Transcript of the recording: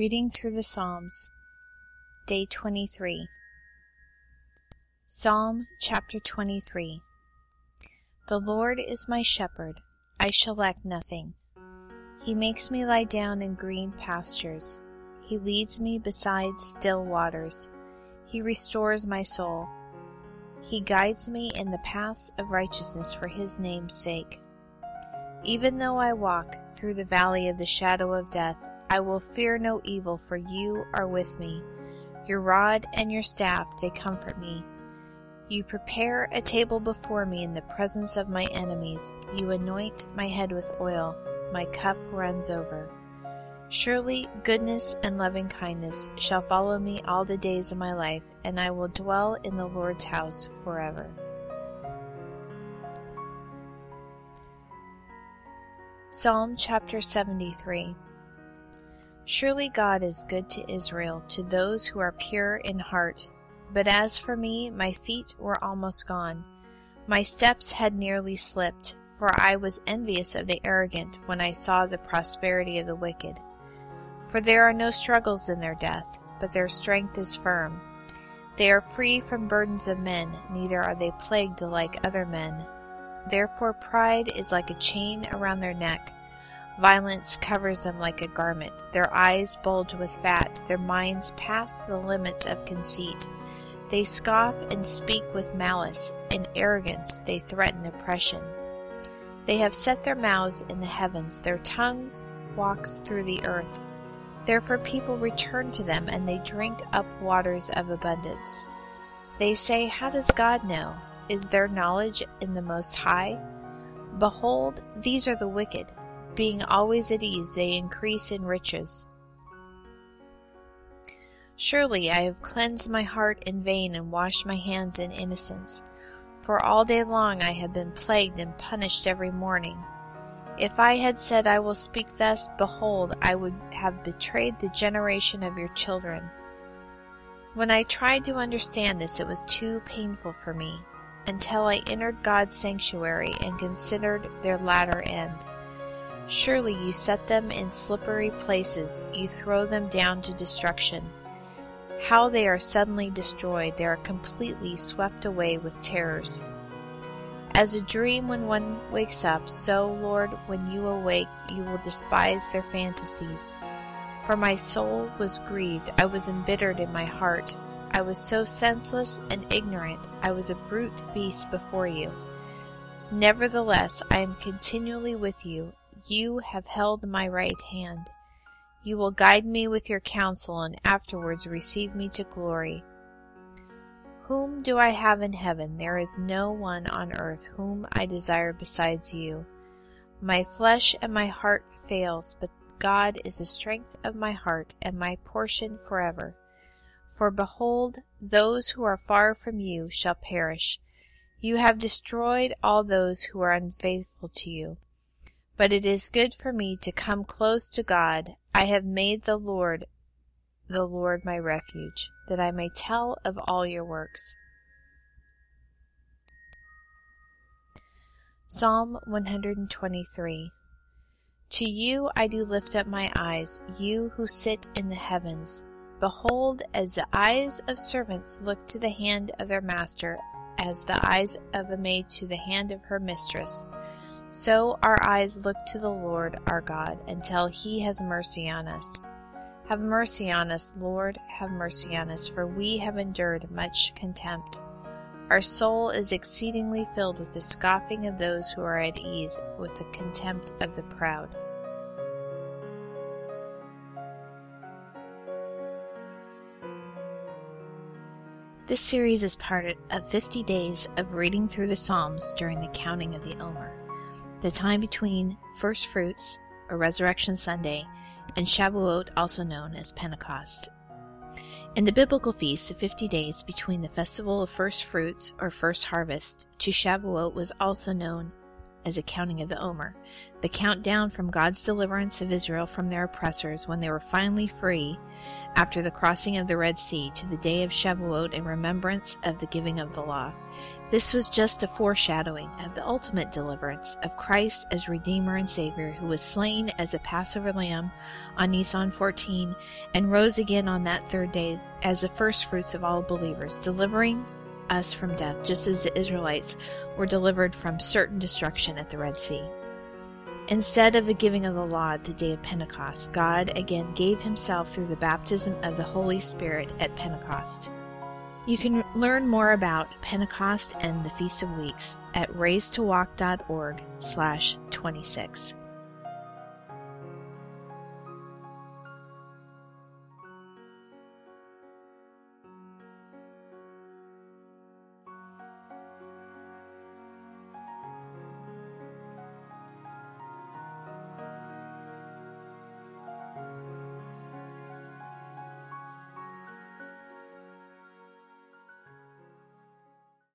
Reading through the Psalms, Day 23. Psalm chapter 23. The Lord is my shepherd, I shall lack nothing. He makes me lie down in green pastures. He leads me beside still waters. He restores my soul. He guides me in the paths of righteousness for his name's sake. Even though I walk through the valley of the shadow of death, I will fear no evil, for you are with me. Your rod and your staff, they comfort me. You prepare a table before me in the presence of my enemies. You anoint my head with oil. My cup runs over. Surely goodness and loving kindness shall follow me all the days of my life, and I will dwell in the Lord's house forever. Psalm chapter 73 Surely God is good to Israel, to those who are pure in heart. But as for me, my feet were almost gone. My steps had nearly slipped, for I was envious of the arrogant when I saw the prosperity of the wicked. For there are no struggles in their death, but their strength is firm. They are free from burdens of men, neither are they plagued like other men. Therefore pride is like a chain around their neck Violence covers them like a garment. Their eyes bulge with fat. Their minds pass the limits of conceit. They scoff and speak with malice. In arrogance they threaten oppression. They have set their mouths in the heavens. Their tongues walks through the earth. Therefore people return to them, and they drink up waters of abundance. They say, How does God know? Is there knowledge in the Most High? Behold, these are the wicked being always at ease, they increase in riches. Surely I have cleansed my heart in vain and washed my hands in innocence. For all day long I have been plagued and punished every morning. If I had said, I will speak thus, behold, I would have betrayed the generation of your children. When I tried to understand this, it was too painful for me, until I entered God's sanctuary and considered their latter end. Surely you set them in slippery places, you throw them down to destruction. How they are suddenly destroyed, they are completely swept away with terrors. As a dream when one wakes up, so, Lord, when you awake, you will despise their fantasies. For my soul was grieved, I was embittered in my heart. I was so senseless and ignorant, I was a brute beast before you. Nevertheless, I am continually with you, you have held my right hand. You will guide me with your counsel, and afterwards receive me to glory. Whom do I have in heaven? There is no one on earth whom I desire besides you. My flesh and my heart fails, but God is the strength of my heart and my portion forever. For behold, those who are far from you shall perish. You have destroyed all those who are unfaithful to you. But it is good for me to come close to God. I have made the Lord, the Lord my refuge, that I may tell of all your works. Psalm 123 To you I do lift up my eyes, you who sit in the heavens. Behold, as the eyes of servants look to the hand of their master, as the eyes of a maid to the hand of her mistress, so our eyes look to the Lord our God until he has mercy on us. Have mercy on us, Lord, have mercy on us, for we have endured much contempt. Our soul is exceedingly filled with the scoffing of those who are at ease, with the contempt of the proud. This series is part of 50 days of reading through the Psalms during the counting of the Omer the time between First Fruits, or Resurrection Sunday, and Shavuot, also known as Pentecost. In the biblical feast, the 50 days between the festival of first fruits, or first harvest, to Shavuot was also known as a counting of the Omer, the countdown from God's deliverance of Israel from their oppressors when they were finally free after the crossing of the Red Sea to the day of Shavuot in remembrance of the giving of the law. This was just a foreshadowing of the ultimate deliverance of Christ as Redeemer and Savior, who was slain as a Passover lamb on Nisan 14 and rose again on that third day as the firstfruits of all believers, delivering us from death, just as the Israelites were delivered from certain destruction at the Red Sea. Instead of the giving of the law at the day of Pentecost, God again gave himself through the baptism of the Holy Spirit at Pentecost. You can learn more about Pentecost and the Feast of Weeks at raisetowalk.org slash 26.